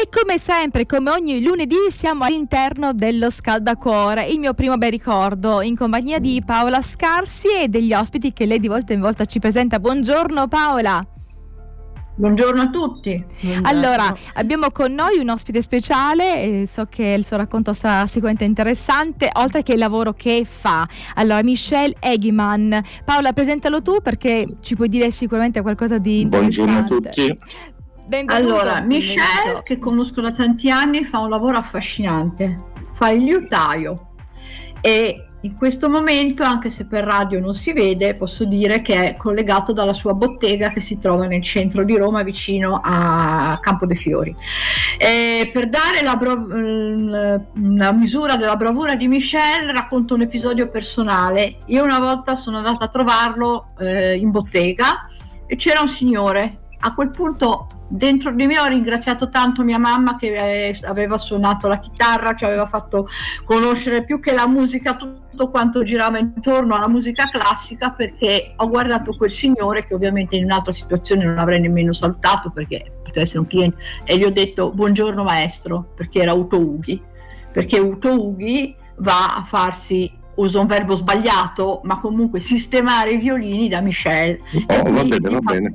E come sempre, come ogni lunedì, siamo all'interno dello Scaldacuore, il mio primo bel ricordo, in compagnia di Paola Scarsi e degli ospiti che lei di volta in volta ci presenta. Buongiorno Paola. Buongiorno a tutti. Buongiorno. Allora, abbiamo con noi un ospite speciale e so che il suo racconto sarà sicuramente interessante, oltre che il lavoro che fa. Allora, Michelle Eghiman. Paola, presentalo tu perché ci puoi dire sicuramente qualcosa di interessante. Buongiorno a tutti. Benvenuto. Allora, Michelle, che conosco da tanti anni, fa un lavoro affascinante, fa il liutaio e in questo momento, anche se per radio non si vede, posso dire che è collegato dalla sua bottega che si trova nel centro di Roma, vicino a Campo dei Fiori. E per dare la, bro- la misura della bravura di Michel, racconto un episodio personale. Io una volta sono andata a trovarlo eh, in bottega e c'era un signore a quel punto dentro di me ho ringraziato tanto mia mamma che eh, aveva suonato la chitarra, ci aveva fatto conoscere più che la musica tutto quanto girava intorno alla musica classica perché ho guardato quel signore che ovviamente in un'altra situazione non avrei nemmeno salutato perché poteva essere un cliente e gli ho detto buongiorno maestro perché era Uto Ughi perché Uto Ughi va a farsi uso un verbo sbagliato, ma comunque sistemare i violini da Michel. Oh, va bene, va bene.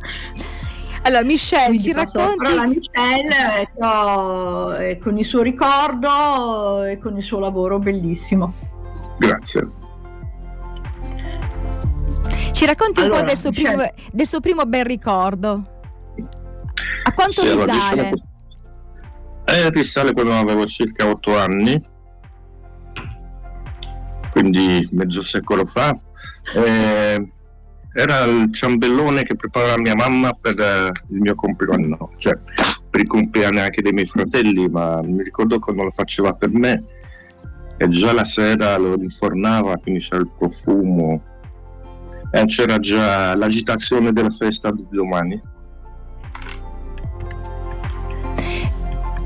Allora, Michelle, ci racconti... La Michelle eh, con, eh, con il suo ricordo e con il suo lavoro bellissimo. Grazie. Ci racconti allora, un po' del suo, primo, del suo, primo, bel ricordo? A quanto sì, risale? Allora, diciamo, eh, risale quando avevo circa otto anni, quindi mezzo secolo fa. Eh, era il ciambellone che preparava mia mamma per uh, il mio compleanno, cioè per i compleanni anche dei miei fratelli, ma mi ricordo quando lo faceva per me e già la sera lo infornava, quindi c'era il profumo e c'era già l'agitazione della festa di domani.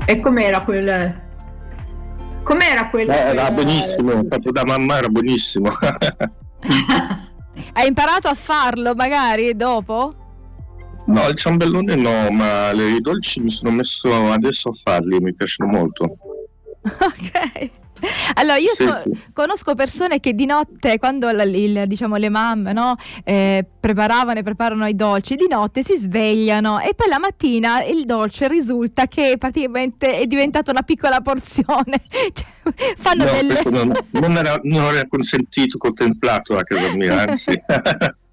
E com'era quel... Com'era quel... Eh, era benissimo, fatto da mamma era buonissimo. Hai imparato a farlo magari dopo? No, il ciambellone no, ma i dolci mi sono messo adesso a farli, mi piacciono molto. Ok. Allora, io sì, so, sì. conosco persone che di notte, quando la, il, diciamo, le mamme no, eh, preparavano e preparano i dolci, di notte si svegliano e poi la mattina il dolce risulta che praticamente è diventata una piccola porzione. cioè, fanno no, delle... non, non, era, non era consentito, contemplato a casa mia, anzi.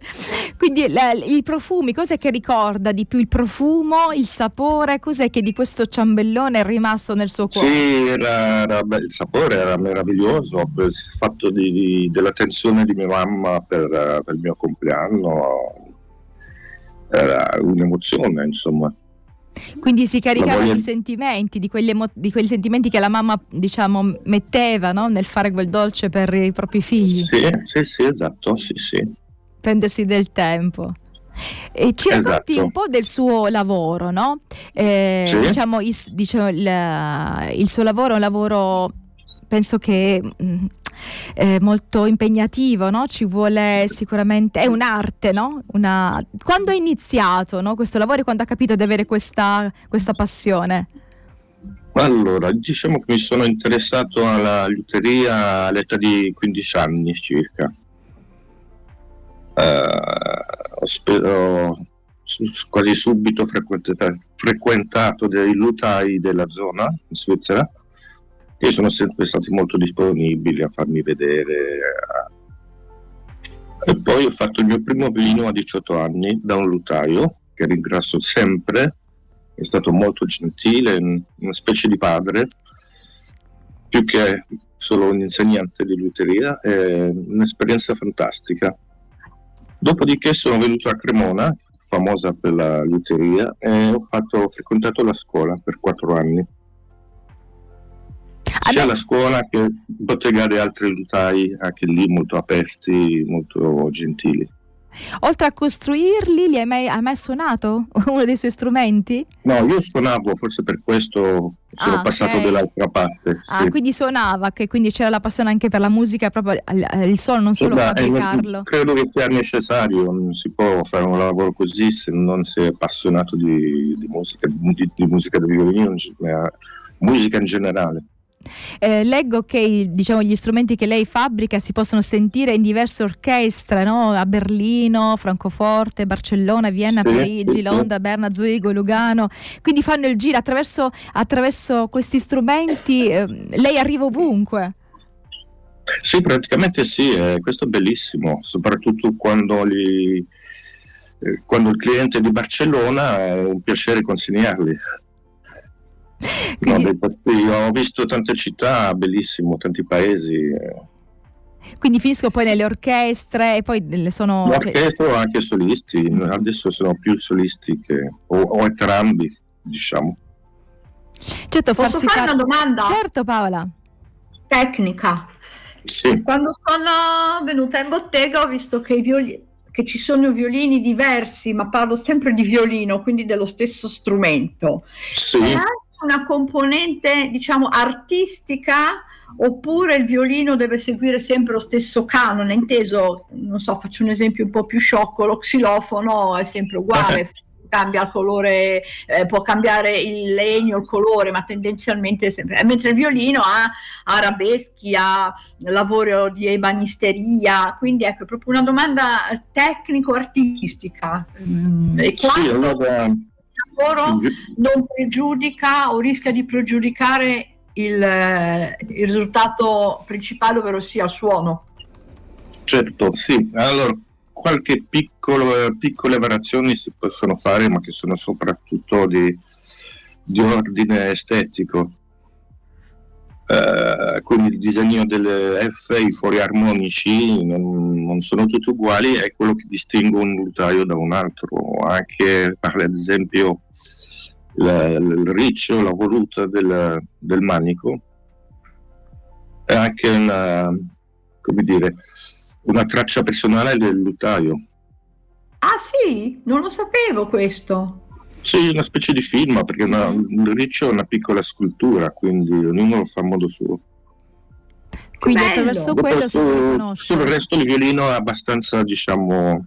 Quindi la, i profumi, cos'è che ricorda di più? Il profumo, il sapore? Cos'è che di questo ciambellone è rimasto nel suo cuore? Sì, era, era, beh, il sapore era meraviglioso, il fatto di, di, dell'attenzione di mia mamma per, per il mio compleanno era un'emozione, insomma. Quindi si caricavano voglia... i sentimenti, di, emo- di, quei sentimenti che la mamma, diciamo, metteva no? nel fare quel dolce per i propri figli. Sì, sì, sì, esatto, sì, sì prendersi del tempo. E ci racconti esatto. un po' del suo lavoro, no? Eh, sì. Diciamo, il, diciamo il, il, suo lavoro è un lavoro, penso che mm, è molto impegnativo, no? Ci vuole sicuramente, è un'arte, no? Una, quando ha iniziato no? questo lavoro e quando ha capito di avere questa, questa passione? Allora, diciamo che mi sono interessato alla liuteria all'età di 15 anni circa eh, ho quasi subito frequentato, dei lutai della zona in Svizzera che sono sempre stati molto disponibili a farmi vedere. E poi ho fatto il mio primo vino a 18 anni da un lutaio che ringrazio sempre, è stato molto gentile, una specie di padre, più che solo un insegnante di luteria, è un'esperienza fantastica. Dopodiché sono venuto a Cremona, famosa per la luteria, e ho, fatto, ho frequentato la scuola per quattro anni. Sia la scuola che bottegare altri lutai, anche lì molto aperti, molto gentili. Oltre a costruirli, li hai mai, hai mai, suonato uno dei suoi strumenti? No, io suonavo, forse per questo sono ah, passato okay. dall'altra parte. Ah, quindi suonava, che quindi c'era la passione anche per la musica, proprio il suono, non solo Beh, fabbricarlo. Credo che sia necessario, non si può fare un lavoro così se non è appassionato di, di musica, di, di musica del violino, musica in generale. Eh, leggo che diciamo, gli strumenti che lei fabbrica si possono sentire in diverse orchestre, no? a Berlino, Francoforte, Barcellona, Vienna, sì, Parigi, sì, Londra, sì. Berna, Zurigo, Lugano. Quindi fanno il giro attraverso, attraverso questi strumenti, eh, lei arriva ovunque. Sì, praticamente sì, eh, questo è bellissimo, soprattutto quando, li, eh, quando il cliente è di Barcellona è un piacere consegnarli. Quindi... Posti, ho visto tante città, bellissimo, tanti paesi. Quindi finisco poi nelle orchestre e poi sono... L'orchestra o anche solisti, adesso sono più solisti che, o, o entrambi, diciamo. Certo, Posso fare far... una domanda? Certo Paola. Tecnica. Sì. Quando sono venuta in bottega ho visto che, violi... che ci sono violini diversi, ma parlo sempre di violino, quindi dello stesso strumento. Sì. E una componente, diciamo, artistica oppure il violino deve seguire sempre lo stesso canone, inteso, non so, faccio un esempio un po' più sciocco, lo xilofono è sempre uguale. cambia il colore, eh, può cambiare il legno, il colore, ma tendenzialmente è sempre. Mentre il violino ha arabeschi, ha lavoro di ebanisteria, quindi ecco, è proprio una domanda tecnico-artistica. Mm, sì, allora, lavoro non pregiudica o rischia di pregiudicare il, il risultato principale, ovvero sia il suono. Certo, sì. Allora, qualche piccolo, piccole variazioni si possono fare, ma che sono soprattutto di, di ordine estetico. Uh, quindi il disegno delle F, i fori armonici non, non, sono tutti uguali, è quello che distingue un lutaio da un altro. Anche per esempio la, il riccio, la voluta del, del manico è anche una, come dire, una traccia personale del lutaio. Ah sì, non lo sapevo questo. Sì, una specie di film, perché una, il mm. riccio è una piccola scultura, quindi ognuno lo fa a modo suo. Quindi Bello. attraverso quello si riconosce. Sul resto il violino è abbastanza, diciamo,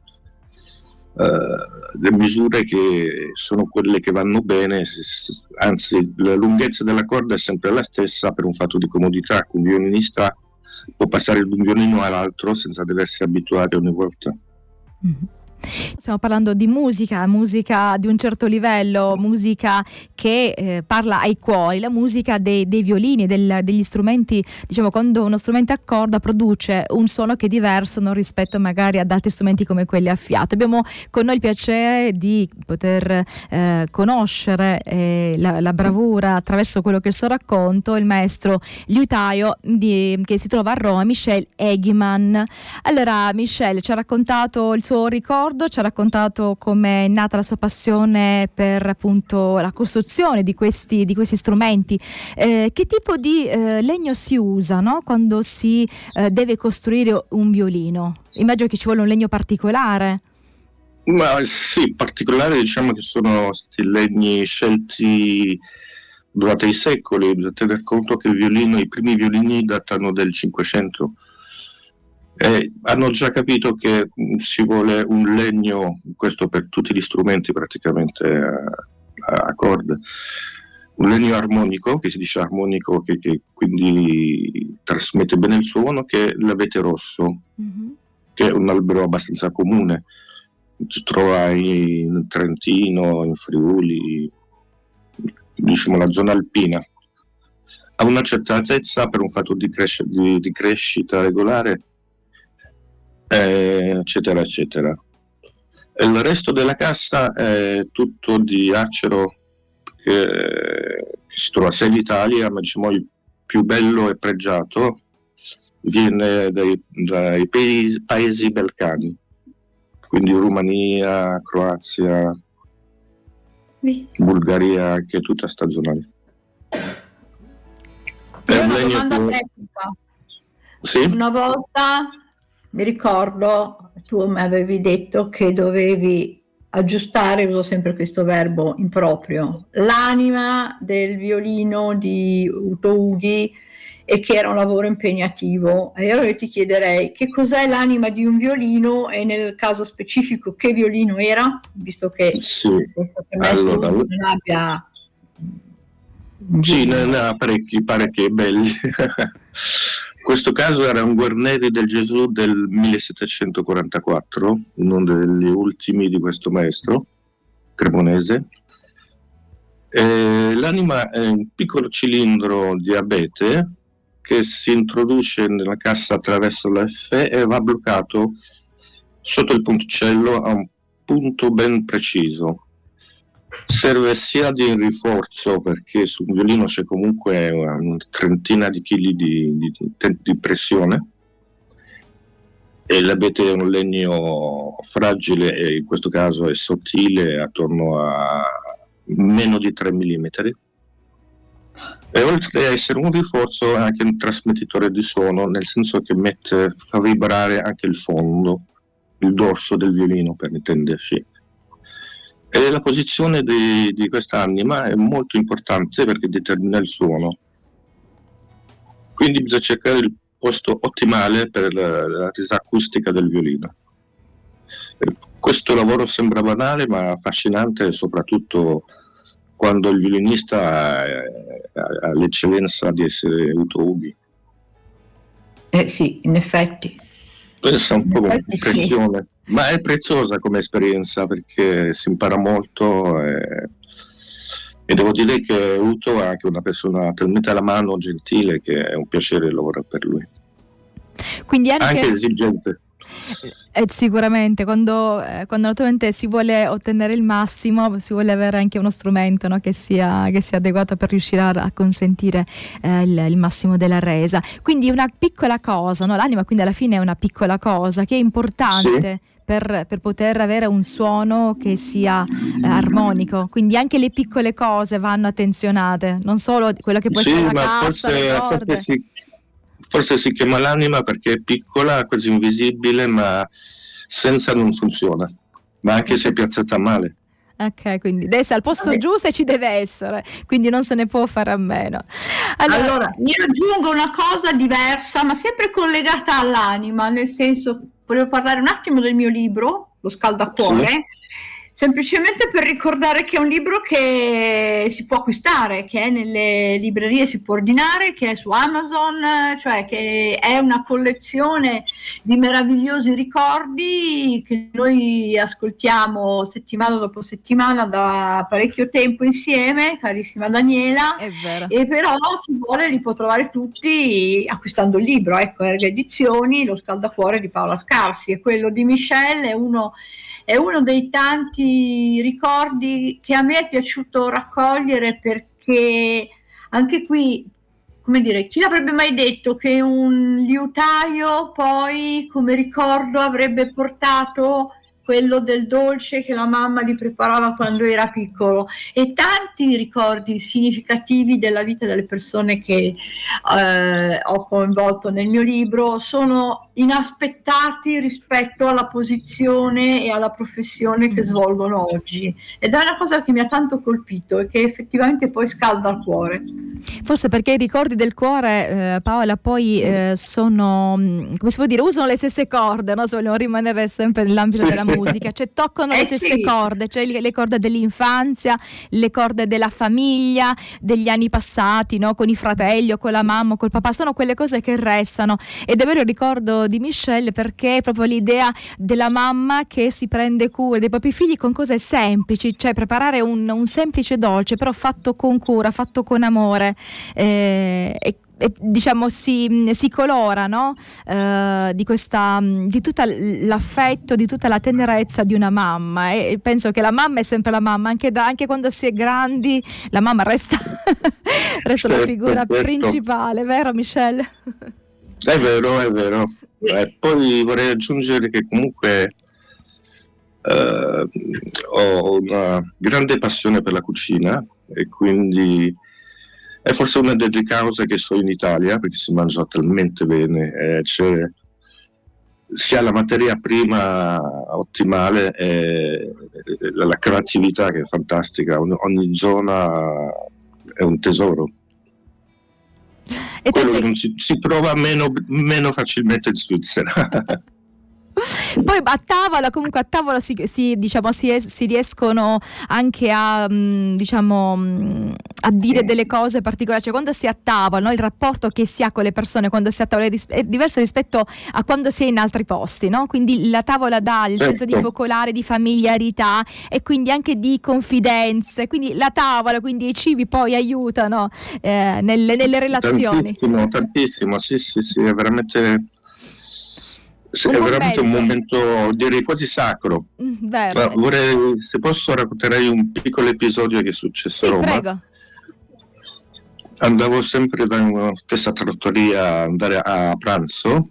Uh, le misure che sono quelle che vanno bene, anzi la lunghezza della corda è sempre la stessa per un fatto di comodità, un violinista può passare da un violino all'altro senza doversi abituare ogni volta. Mm-hmm. Stiamo parlando di musica, musica di un certo livello, musica che eh, parla ai cuori, la musica dei, dei violini, del, degli strumenti, diciamo quando uno strumento a corda produce un suono che è diverso non rispetto magari ad altri strumenti come quelli a fiato. Abbiamo con noi il piacere di poter eh, conoscere eh, la, la, bravura attraverso quello che il suo racconto, il maestro liutaio di, che si trova a Roma, Michel Eghiman. Allora Michel ci ha raccontato il suo ricordo ricordo, ci ha raccontato come è nata la sua passione per appunto la costruzione di questi, di questi strumenti. Eh, che tipo di eh, legno si usa no? quando si eh, deve costruire un violino? Immagino che ci vuole un legno particolare. Ma sì, particolare diciamo che sono stati legni scelti durante i secoli, bisogna tener conto che il violino, i primi violini datano del 500 eh, hanno già capito che mm, si vuole un legno, questo per tutti gli strumenti praticamente a, a corde, un legno armonico, che si dice armonico, che, che quindi trasmette bene il suono, che è l'avete rosso, mm-hmm. che è un albero abbastanza comune. Si trova in Trentino, in Friuli, diciamo la zona alpina. A una certa altezza, per un fatto di, cresc- di, di crescita regolare, eh, eccetera, eccetera. Il resto della cassa è tutto di acero che, che si trova sia in Italia, ma diciamo il più bello e pregiato viene dai, dai paesi, paesi balcani, quindi Romania, Croazia, sì. Bulgaria, anche tutta questa zona lì. Una domanda tecnica. Sì? Una volta mi ricordo, tu mi avevi detto che dovevi aggiustare, uso sempre questo verbo improprio, l'anima del violino di Uto Ughi e che era un lavoro impegnativo. E allora io ti chiederei che cos'è l'anima di un violino e nel caso specifico che violino era, visto che sì. allora, non abbia... Sì, ne ha parecchi, parecchi belli. questo caso era un Guarneri del Gesù del 1744, uno degli ultimi di questo maestro cremonese. E l'anima è un piccolo cilindro di abete che si introduce nella cassa attraverso la F e va bloccato sotto il ponticello a un punto ben preciso serve sia di rinforzo perché su un violino c'è comunque una trentina di chili di, di, di pressione. E l'abete è un legno fragile in questo caso è sottile attorno a meno di 3 mm e oltre a essere un rinforzo è anche un trasmettitore di suono nel senso che mette, fa vibrare anche il fondo il dorso del violino per intenderci e la posizione di, di quest'anima è molto importante perché determina il suono. Quindi bisogna cercare il posto ottimale per la, la resa acustica del violino. Questo lavoro sembra banale ma affascinante soprattutto quando il violinista ha, l'eccellenza di essere Uto Ughi. Eh sì, in effetti. Questa è un po' un'impressione. Sì. Ma è preziosa come esperienza perché si impara molto e, e devo dire che Uto è anche una persona talmente alla mano, gentile, che è un piacere lavorare per lui. Quindi anche, anche esigente. Eh, sicuramente, quando, eh, quando, naturalmente si vuole ottenere il massimo, si vuole avere anche uno strumento no, che, sia, che, sia, adeguato per riuscire a, a consentire eh, il, il, massimo della resa. Quindi una piccola cosa, no? l'anima quindi alla fine è una piccola cosa che è importante. Sì per, per, poter avere un suono che sia eh, armonico. Quindi anche le piccole cose vanno attenzionate, non solo quello che può sì, essere la cassa, forse, si, forse si chiama l'anima perché è piccola, quasi invisibile, ma senza non funziona, ma anche se è piazzata male. Ok, quindi deve essere al posto Vabbè. giusto e ci deve essere, quindi non se ne può fare a meno. Allora, allora, io aggiungo una cosa diversa, ma sempre collegata all'anima, nel senso volevo parlare un attimo del mio libro, Lo scaldacuore. Sì semplicemente per ricordare che è un libro che si può acquistare, che è nelle librerie, si può ordinare, che è su Amazon, cioè che è una collezione di meravigliosi ricordi che noi ascoltiamo settimana dopo settimana da parecchio tempo insieme, carissima Daniela, e però chi vuole li può trovare tutti acquistando il libro, ecco, Erga Edizioni, Lo scaldacuore di Paola Scarsi e quello di Michelle è uno è uno dei tanti ricordi che a me è piaciuto raccogliere perché anche qui, come dire, chi l'avrebbe mai detto che un liutaio poi come ricordo avrebbe portato quello del dolce che la mamma gli preparava quando era piccolo e tanti ricordi significativi della vita delle persone che eh, ho coinvolto nel mio libro sono inaspettati rispetto alla posizione e alla professione che mm. svolgono oggi ed è una cosa che mi ha tanto colpito e che effettivamente poi scalda il cuore. Forse perché i ricordi del cuore, eh, Paola, poi eh, sono, mm, come si può dire, usano le stesse corde, no? se vogliamo rimanere sempre nell'ambito sì, della sì. Musica, cioè toccano eh le stesse sì. corde, cioè le, corde dell'infanzia, le corde della famiglia, degli anni passati, no? con i fratelli o con la mamma o col papà, sono quelle cose che restano. Ed è vero il ricordo di Michelle perché è proprio l'idea della mamma che si prende cura dei propri figli con cose semplici, cioè preparare un, un semplice dolce, però fatto con cura, fatto con amore. Eh, e diciamo si, si colora no? uh, di, questa, di tutto l'affetto, di tutta la tenerezza di una mamma e penso che la mamma è sempre la mamma, anche, da, anche quando si è grandi la mamma resta, resta certo, la figura certo. principale, vero Michelle? È vero, è vero. Eh, poi vorrei aggiungere che comunque eh, ho una grande passione per la cucina e quindi è forse una delle cause che sono in Italia perché si mangia talmente bene, eh, c'è sia la materia prima ottimale e la creatività che è fantastica, ogni zona è un tesoro. E Quello che non si, si trova meno, meno facilmente in Svizzera. Poi a tavola, comunque a tavola si, si, diciamo, si, si riescono anche a, mm, diciamo, mm, a dire delle cose particolari, cioè quando si è a tavola, no? il rapporto che si ha con le persone quando si è a tavola è diverso rispetto a quando si è in altri posti, no? quindi la tavola dà il certo. senso di focolare, di familiarità e quindi anche di confidenze, quindi la tavola, quindi i cibi poi aiutano eh, nelle, nelle relazioni. Tantissimo, tantissimo, sì sì sì, è veramente sì, è veramente un momento direi quasi sacro. Mm, vorrei, se posso racconterei un piccolo episodio che è successo sì, a Roma. Prego. Andavo sempre nella stessa trattoria andare a pranzo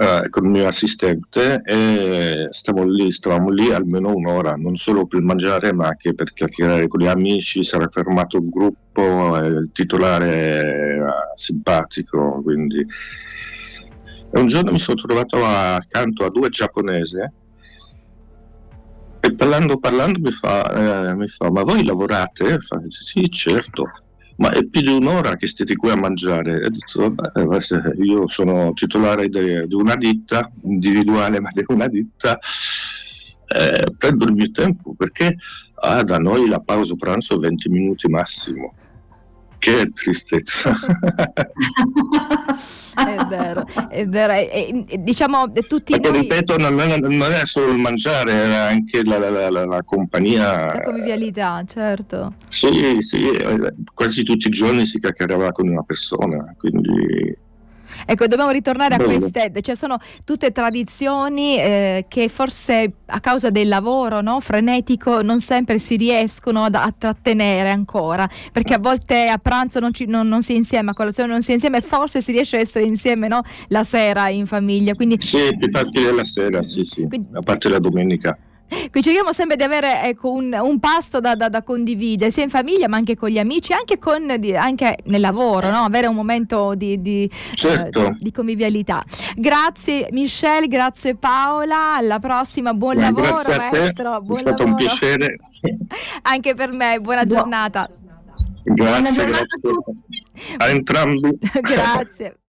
eh, con il mio assistente e stavo lì, stavamo lì almeno un'ora, non solo per mangiare ma anche per chiacchierare con gli amici, si era fermato un gruppo, il titolare era simpatico, quindi e un giorno mi sono trovato accanto a due giapponesi e parlando, parlando mi fa, eh, mi fa ma voi lavorate? Fa, sì, certo. Ma è più di un'ora che siete qui a mangiare. E ho detto, vabbè, io sono titolare di una ditta, individuale, ma di una ditta. Eh, prendo il mio tempo perché ah, da noi la pausa pranzo è 20 minuti massimo. Che tristezza. è vero, è vero. E, e, diciamo, tutti noi... ripeto, non è, non è, solo il mangiare, è anche la, la, la, la compagnia. La convivialità, certo. Sì, sì, eh, quasi tutti i giorni si chiacchierava con una persona, quindi Ecco, dobbiamo ritornare a queste, cioè sono tutte tradizioni eh, che forse a causa del lavoro no, frenetico non sempre si riescono ad, a trattenere ancora, perché a volte a pranzo non, ci, non, non, si è insieme, a colazione non si è insieme, forse si riesce a essere insieme no, la sera in famiglia. Quindi... Sì, più facile la sera, sì, sì, Quindi... a parte la domenica. Qui cerchiamo sempre di avere ecco, un, un, pasto da, da, da, condividere, sia in famiglia ma anche con gli amici, anche, con, di, anche nel lavoro, no? avere un momento di, di, certo. eh, di, convivialità. Grazie Michelle, grazie Paola, alla prossima, buon Beh, lavoro maestro. Buon È stato lavoro. un piacere. anche per me, buona giornata. Grazie, buona giornata. grazie a entrambi. grazie.